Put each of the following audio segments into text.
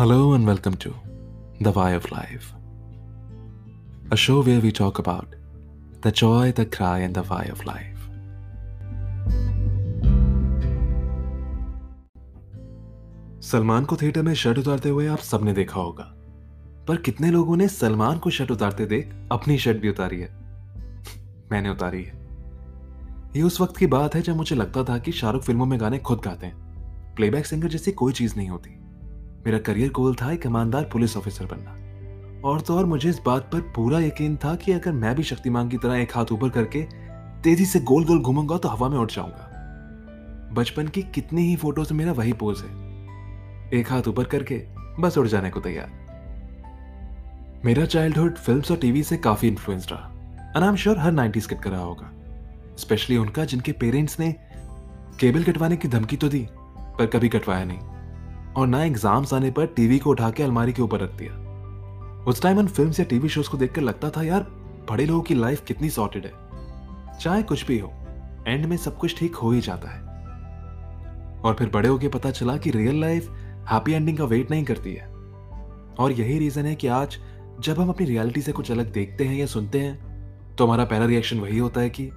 Hello and welcome to The Why of Life, a show where we talk about the joy, the cry, and the why of life. Salman को theatre में shirt उतारते हुए आप सबने देखा होगा पर कितने लोगों ने सलमान को शर्ट उतारते देख अपनी शर्ट भी उतारी है? मैंने उतारी है। ये उस वक्त की बात है जब मुझे लगता था कि शाहरुख फ़िल्मों में गाने खुद गाते हैं। प्लेबैक सिंगर जैसी कोई चीज़ नहीं होती। मेरा करियर गोल था एक ईमानदार पुलिस ऑफिसर बनना। और तो और मुझे इस बात पर पूरा यकीन था कि अगर मैं भी शक्तिमान की तरह एक हाथ ऊपर करके तेज़ी से गोल गोल घूमूँगा तो हवा में उठ जाऊँगा। बचपन की कितनी ही फ़ोटोज़ मेरा वही पोज है। एक हाथ ऊपर करके बस उड़ जाने को तैयार। मेरा चाइल्डहुड फिल्म्स और टीवी से काफ़ी इन्फ्लुएंस रहा। Am sure her 90s kit कर रहा होगा। स्पेशली उनका जिनके पेरेंट्स ने केबल कटवाने की धमकी तो दी, पर कभी कटवाया नहीं। और ना एग्ज़ाम्स आने पर टीवी को उठा के अलमारी के ऊपर रख दिया। उस टाइम उन फ़िल्म या टीवी शोज़ को देखकर लगता था, यार, बड़े लोगों की लाइफ कितनी सॉर्टेड है। चाहे कुछ भी हो एंड में सब कुछ ठीक हो ही जाता है। और फिर बड़े होके पता चला कि रियल लाइफ हैप्पी एंडिंग का वेट नहीं करती है। और यही रीजन है कि आज जब हम अपनी रियलिटी से कुछ अलग देखते हैं या सुनते हैं तो हमारा पहला रिएक्शन वही होता है कि,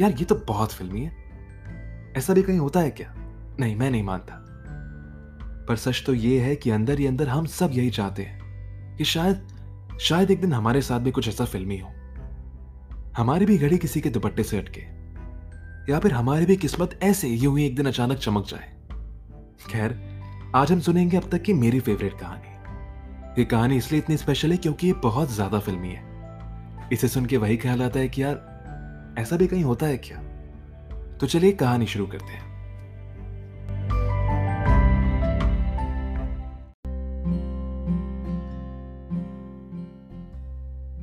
यार, ये तो बहुत फिल्मी है। ऐसा भी कहीं होता है क्या? नहीं, मैं नहीं मानता। पर सच तो ये है कि अंदर ही अंदर हम सब यही चाहते हैं कि शायद शायद एक दिन हमारे साथ भी कुछ ऐसा फिल्मी हो। हमारी भी घड़ी किसी के दुपट्टे से अटके, या फिर हमारी भी किस्मत ऐसे यूँ ही एक दिन अचानक चमक जाए। खैर, आज हम सुनेंगे अब तक की मेरी फेवरेट कहानी। ये कहानी इसलिए इतनी स्पेशल है क्योंकि ये बहुत ज़्यादा फिल्मी है। इसे सुन के वही ख्याल आता है कि यार, ऐसा भी कहीं होता है क्या? तो चलिए कहानी शुरू करते हैं।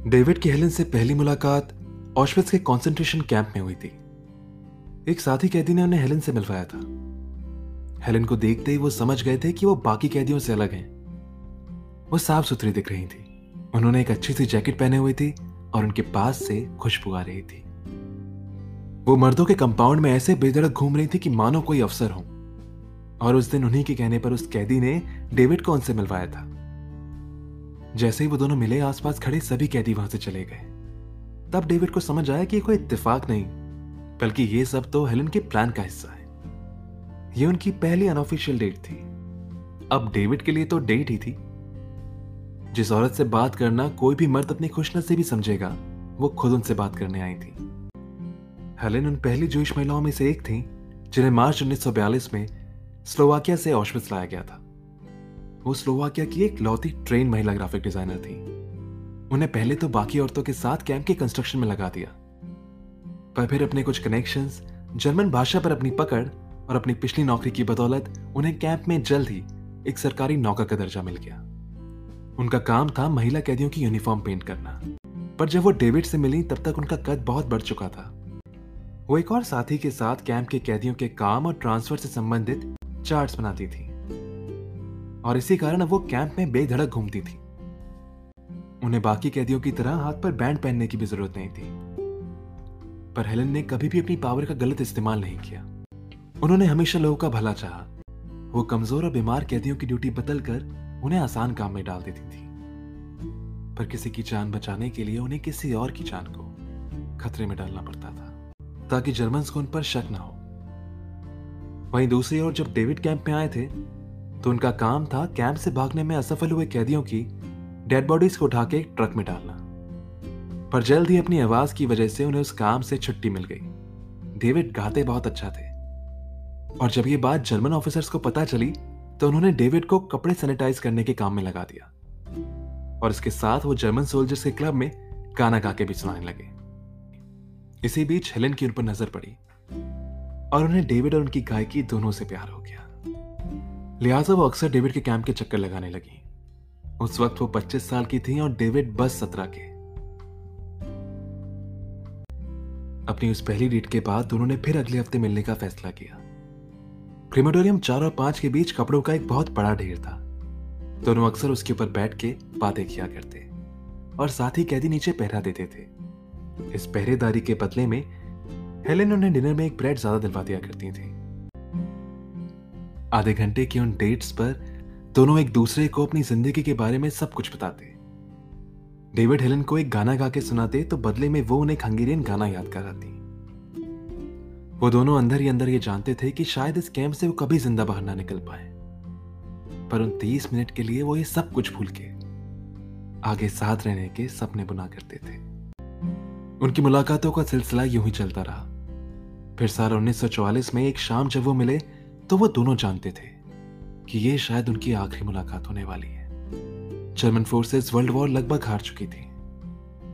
डेविड की हेलन से पहली मुलाकात ऑशविट्स के कंसंट्रेशन कैंप में हुई थी। एक साथी कैदी ने उन्हें हेलन से मिलवाया था। हेलन को देखते ही वो समझ गए थे कि वो बाकी कैदियों से अलग हैं। वो साफ़ सुथरी दिख रही थी। उन्होंने एक अच्छी सी जैकेट पहने हुई थी और उनके पास से खुशबू आ रही थी। वो मर्दों के कंपाउंड में ऐसे बेधड़क घूम रही थी कि मानो कोई अफसर हो। और उस दिन उन्हीं के कहने पर उस कैदी ने डेविड को उनसे मिलवाया था। जैसे ही वो दोनों मिले, आसपास खड़े सभी कैदी वहाँ से चले गए। तब डेविड को समझ आया कि ये कोई इत्तेफाक नहीं, बल्कि ये सब तो हेलन के प्लान का हिस्सा है। ये उनकी पहली अनऑफिशियल डेट थी। अब डेविड के लिए तो डेट ही थी। जिस औरत से बात करना कोई भी मर्द अपनी खुशनसीबी समझेगा, वो खुद उनसे बात करने आई थी। हेलेन उन पहली जूश महिलाओं में से एक थी, जिन्हें मार्च 1942 में स्लोवाकिया से ऑशविट्स लाया गया था। वो स्लोवाकिया की एक लौती ट्रेन महिला ग्राफिक डिज़ाइनर थी। उन्हें पहले तो बाकी औरतों के साथ कैंप के कंस्ट्रक्शन में लगा दिया। पर फिर अपने कुछ कनेक्शंस जर्मन भाषा पर अपनी पकड़ और अपनी पिछली नौकरी की बदौलत उन्हें कैंप में जल्द ही एक सरकारी नौकर का दर्जा मिल गया। उनका काम था महिला कैदियों की यूनिफॉर्म पेंट करना। पर जब वो डेविड से मिली, तब तक उनका कद बहुत बढ़ चुका था। वो एक और साथी के साथ कैंप के कैदियों के काम और ट्रांसफ़र से संबंधित चार्ट्स बनाती थी। और इसी कारण अब वो कैंप में बेधड़क घूमती थी। उन्हें बाकी कैदियों की तरह हाथ पर बैंड पहनने की भी ज़रूरत नहीं थी। पर हेलन ने कभी भी अपनी पावर का गलत इस्तेमाल नहीं किया। उन्होंने हमेशा लोगों का भला चाहा। वो कमज़ोर और बीमार कैदियों की ड्यूटी बदल कर उन्हें आसान काम में डाल देती थी। पर किसी की जान बचाने के लिए उन्हें किसी और की जान को खतरे में डालना पड़ता था, ताकि जर्मन को उन पर शक ना हो। वहीं दूसरी ओर जब डेविड कैंप में आए थे तो उनका काम था कैंप से भागने में असफल हुए कैदियों की डेड बॉडीज को उठा के एक ट्रक में डालना। पर जल्द ही अपनी आवाज़ की वजह से उन्हें उस काम से छुट्टी मिल गई। डेविड गाते बहुत अच्छा थे। और जब ये बात जर्मन ऑफिसर्स को पता चली तो उन्होंने डेविड को कपड़े सैनिटाइज करने के काम में लगा दिया। और इसके साथ वो जर्मन सोल्जर्स के क्लब में गाना गा के भी सुनाने लगे। इसी बीच हेलन की उन पर नज़र पड़ी। और उन्हें डेविड और उनकी गायकी दोनों से प्यार हो गया। लिहाजा वो अक्सर डेविड के कैंप के चक्कर लगाने लगी। उस वक्त वो 25 साल की थी और डेविड बस सत्रह के। अपनी उस पहली डेट के बाद दोनों ने फिर अगले हफ़्ते मिलने का फैसला किया। क्रिमेटोरियम चार और पाँच के बीच कपड़ों का एक बहुत बड़ा ढेर था। दोनों अक्सर उसके ऊपर बैठ के बातें किया करते और साथ ही कैदी नीचे पहरा देते थे। इस पहरेदारी के बदले में हेलेन उन्हें डिनर में एक ब्रेड ज़्यादा दिलवा दिया करती थी। आधे घंटे की उन डेट्स पर दोनों एक दूसरे को अपनी ज़िंदगी के बारे में सब कुछ बताते। डेविड हेलन को एक गाना गा के सुनाते तो बदले में वो उन्हें एक हंगेरियन गाना याद कराती। वो दोनों अंदर ही अंदर ये जानते थे कि शायद इस कैंप से वो कभी ज़िंदा बाहर ना निकल पाए। पर उन तीस मिनट के लिए वो ये सब कुछ भूल के आगे साथ रहने के सपने बुना करते थे। उनकी मुलाकातों का सिलसिला यूँ ही चलता रहा। फिर साल 1944 में एक शाम जब वो मिले तो वो दोनों जानते थे कि ये शायद उनकी आखिरी मुलाकात होने वाली है। जर्मन फोर्सेस वर्ल्ड वॉर लगभग हार चुकी थी।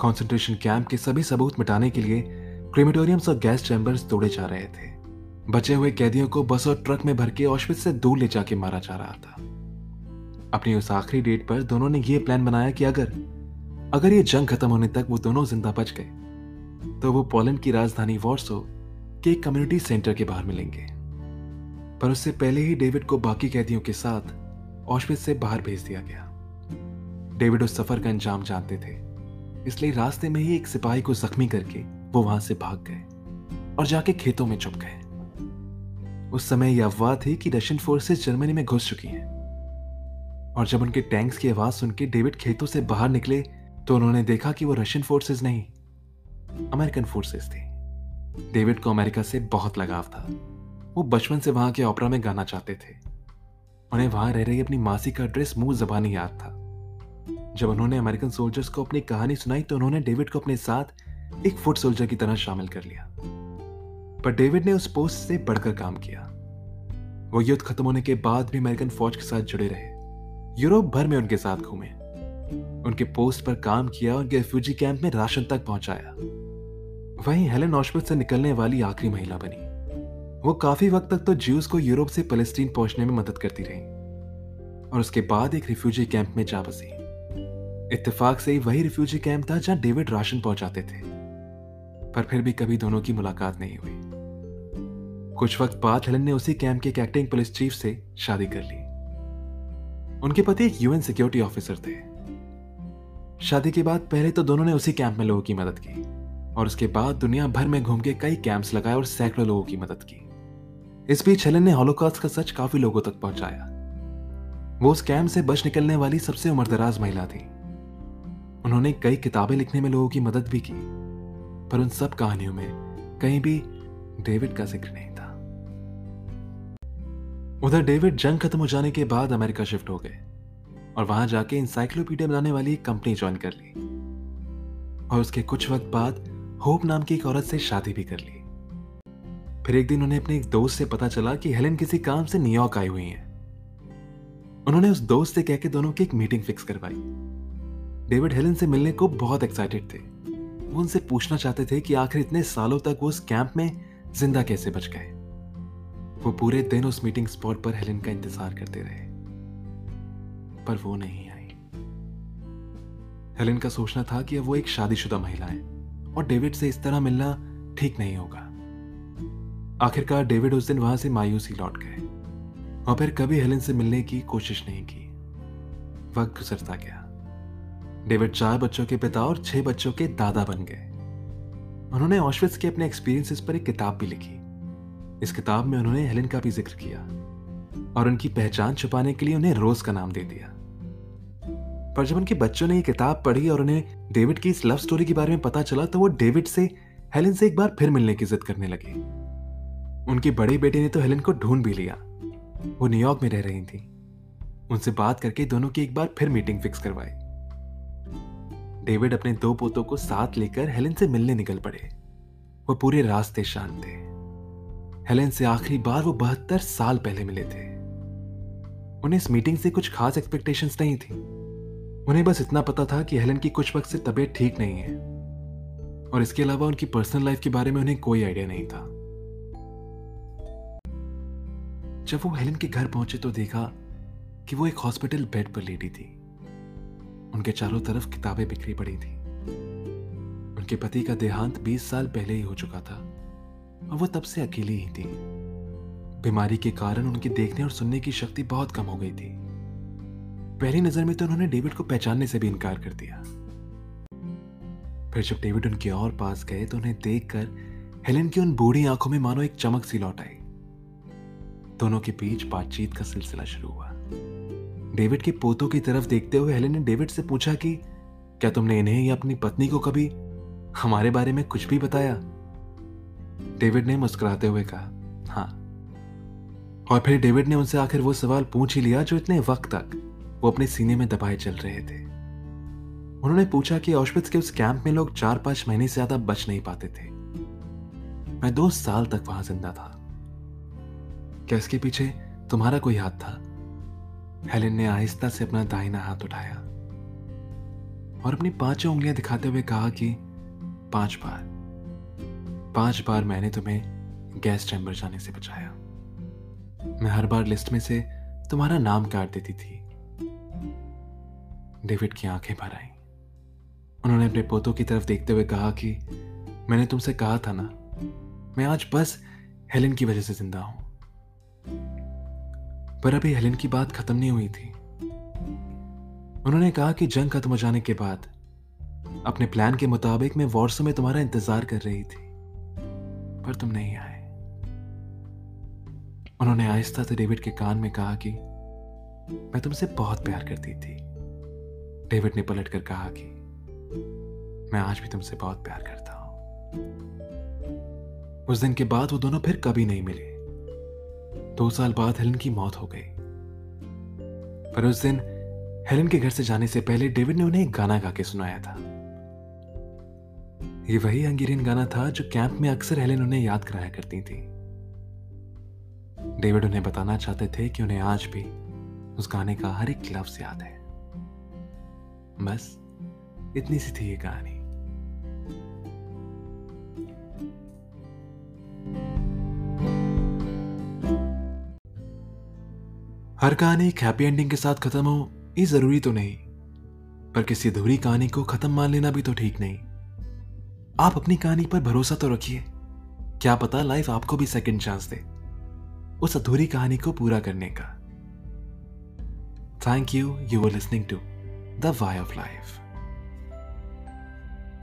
कंसंट्रेशन कैंप के सभी सबूत मिटाने के लिए क्रेमेटोरियम्स और गैस चैम्बर्स तोड़े जा रहे थे। बचे हुए कैदियों को बस और ट्रक में भर के ऑशविट से दूर ले जाके मारा जा रहा था। अपनी उस आखिरी डेट पर दोनों ने यह प्लान बनाया कि अगर अगर ये जंग खत्म होने तक वो दोनों ज़िंदा बच गए तो वो पोलैंड की राजधानी वॉर्सो के कम्युनिटी सेंटर के बाहर मिलेंगे। पर उससे पहले ही डेविड को बाकी कैदियों के साथ ऑशविट से बाहर भेज दिया गया। डेविड उस सफ़र का अंजाम जानते थे, इसलिए रास्ते में ही एक सिपाही को जख्मी करके वो वहाँ से भाग गए और जाके खेतों में छुप गए। उस समय यह अफवाह थी कि रशियन फोर्सेस जर्मनी में घुस चुकी हैं। और जब उनके टैंक्स की आवाज़ सुन के डेविड खेतों से बाहर निकले तो उन्होंने देखा कि वो रशियन फोर्सेस नहीं, अमेरिकन फोर्सेस थे। डेविड को अमेरिका से बहुत लगाव था। वो बचपन से वहाँ के ऑपरा में गाना चाहते थे। उन्हें वहाँ रह रही अपनी मासी का ड्रेस मुँह जबानी याद था। जब उन्होंने अमेरिकन सोल्जर्स को अपनी कहानी सुनाई तो उन्होंने डेविड को अपने साथ एक फुट सोल्जर की तरह शामिल कर लिया। पर डेविड ने उस पोस्ट से बढ़कर काम किया। वो युद्ध खत्म होने के बाद भी अमेरिकन फौज के साथ जुड़े रहे। यूरोप भर में उनके साथ घूमे। उनके पोस्ट पर काम किया और रेफ्यूजी कैंप में राशन तक पहुँचाया। वहीं हेलेन ऑशविट्ज से निकलने वाली आखिरी महिला बनी। वो काफ़ी वक्त तक तो ज्यूज को यूरोप से फलस्तीन पहुँचने में मदद करती रही और उसके बाद एक रिफ्यूजी कैंप में जा बसी। इत्तेफाक से ही वही रिफ्यूजी कैंप था जहाँ डेविड राशन पहुंचाते थे। पर फिर भी कभी दोनों की मुलाकात नहीं हुई। कुछ वक्त बाद हेलन ने उसी कैंप के एक एक्टिंग पुलिस चीफ से शादी कर ली। उनके पति एक यूएन सिक्योरिटी ऑफिसर थे। शादी के बाद पहले तो दोनों ने उसी कैंप में लोगों की मदद की और उसके बाद दुनिया भर में घूम के कई कैंप्स लगाए और सैकड़ों लोगों की मदद की। इस बीच हेलन ने हॉलोकॉस्ट का सच काफ़ी लोगों तक पहुँचाया। वो उस कैंप से बच निकलने वाली सबसे उम्रदराज महिला थी। उन्होंने कई किताबें लिखने में लोगों की मदद भी की, पर उन सब कहानियों में कहीं भी डेविड का ज़िक्र नहीं था। उधर डेविड जंग खत्म हो जाने के बाद अमेरिका शिफ्ट हो गए और वहाँ जाके इंसाइक्लोपीडिया बनाने वाली एक कंपनी ज्वाइन कर ली। और उसके कुछ वक्त बाद होप नाम की एक औरत से शादी भी कर ली। फिर एक दिन उन्हें अपने एक दोस्त से पता चला कि हेलेन किसी काम से न्यूयॉर्क आई हुई हैं। उन्होंने उस दोस्त से कहकर दोनों की एक मीटिंग फिक्स करवाई। डेविड हेलेन से मिलने को बहुत एक्साइटेड थे। वो उनसे पूछना चाहते थे कि आखिर इतने सालों तक वो उस कैंप में ज़िंदा कैसे बच गए। वो पूरे दिन उस मीटिंग स्पॉट पर हेलेन का इंतज़ार करते रहे। पर वो नहीं आई। हेलेन का सोचना था कि अब वो एक शादीशुदा महिला है और डेविड से इस तरह मिलना ठीक नहीं होगा। आखिरकार डेविड उस दिन वहाँ से मायूसी लौट गए और फिर कभी हेलेन से मिलने की कोशिश नहीं की। वक्त गुजरता गया। डेविड चार बच्चों के पिता और छह बच्चों के दादा बन गए। उन्होंने ऑशविट्स के अपने एक्सपीरियंसेस पर एक किताब भी लिखी। इस किताब में उन्होंने हेलेन का भी ज़िक्र किया और उनकी पहचान छुपाने के लिए उन्हें रोज का नाम दे दिया। पर जब उनके बच्चों ने ये किताब पढ़ी और उन्हें डेविड की इस लव स्टोरी के बारे में पता चला तो वो डेविड से, हेलेन से एक बार फिर मिलने की जिद करने लगे। उनके बड़े बेटे ने तो हेलन को ढूंढ भी लिया। वो न्यूयॉर्क में रह रही थी। उनसे बात करके दोनों की एक बार फिर मीटिंग फिक्स करवाई। डेविड अपने दो पोतों को साथ लेकर हेलेन से मिलने निकल पड़े। वो पूरे रास्ते शांत थे। हेलेन से आखिरी बार वो बहत्तर साल पहले मिले थे। उन्हें इस मीटिंग से कुछ खास एक्सपेक्टेशंस नहीं थी। उन्हें बस इतना पता था कि हेलेन की कुछ वक्त से तबीयत ठीक नहीं है। और इसके अलावा उनकी पर्सनल लाइफ के बारे में उन्हें कोई आइडिया नहीं था। जब वो हेलेन के घर पहुँचे तो देखा कि वो एक हॉस्पिटल बेड पर लेटी थी। उनके चारों तरफ़ किताबें बिखरी पड़ी थी। उनके पति का देहांत 20 साल पहले ही हो चुका था और वो तब से अकेली ही थी। बीमारी के कारण उनके देखने और सुनने की शक्ति बहुत कम हो गई थी। पहली नज़र में तो उन्होंने डेविड को पहचानने से भी इनकार कर दिया। फिर जब डेविड उनके और पास गए तो उन्हें देखकर हेलेन की उन बूढ़ी आँखों में मानो एक चमक सी लौट आई। दोनों के बीच बातचीत का सिलसिला शुरू हुआ। डेविड के पोतों की तरफ़ देखते हुए हेलेन ने डेविड से पूछा कि, क्या तुमने इन्हें या अपनी पत्नी को कभी हमारे बारे में कुछ भी बताया? डेविड ने मुस्कुराते हुए कहा हाँ। और फिर डेविड ने उनसे आखिर वो सवाल पूछ ही लिया जो इतने वक्त तक वो अपने सीने में दबाए चल रहे थे। उन्होंने पूछा कि औशविट्स के उस कैंप में लोग चार पाँच महीने से ज़्यादा बच नहीं पाते थे। मैं दो साल तक वहाँ ज़िंदा था। क्या इसके पीछे तुम्हारा कोई हाथ था। हेलेन ने आहिस्ता से अपना दाहिना हाथ उठाया और अपनी पाँचों उंगलियाँ दिखाते हुए कहा कि, पाँच बार। पाँच बार मैंने तुम्हें गैस चैम्बर जाने से बचाया। मैं हर बार लिस्ट में से तुम्हारा नाम काट देती थी। डेविड की आँखें भर आई। उन्होंने अपने पोतों की तरफ़ देखते हुए कहा कि, मैंने तुमसे कहा था ना, मैं आज बस हेलेन की वजह से ज़िंदा हूँ। पर अभी हेलेन की बात खत्म नहीं हुई थी। उन्होंने कहा कि जंग खत्म हो जाने के बाद अपने प्लान के मुताबिक मैं वॉर्सो में तुम्हारा इंतज़ार कर रही थी, पर तुम नहीं आए। उन्होंने आहिस्ता से डेविड के कान में कहा कि मैं तुमसे बहुत प्यार करती थी। डेविड ने पलट कर कहा कि मैं आज भी तुमसे बहुत प्यार करता हूँ। उस दिन के बाद वो दोनों फिर कभी नहीं मिले। दो साल बाद हेलन की मौत हो गई। पर उस दिन हेलन के घर से जाने से पहले डेविड ने उन्हें एक गाना गा के सुनाया था। ये वही हंगेरियन गाना था जो कैंप में अक्सर हेलन उन्हें याद कराया करती थी। डेविड उन्हें बताना चाहते थे कि उन्हें आज भी उस गाने का हर एक लफ्ज याद है। बस, इतनी सी थी ये कहानी। हर कहानी एक हैप्पी एंडिंग के साथ खत्म हो, ये ज़रूरी तो नहीं। पर किसी अधूरी कहानी को खत्म मान लेना भी तो ठीक नहीं। आप अपनी कहानी पर भरोसा तो रखिए। क्या पता लाइफ आपको भी सेकंड चांस दे, उस अधूरी कहानी को पूरा करने का। Thank you you were listening to the why of life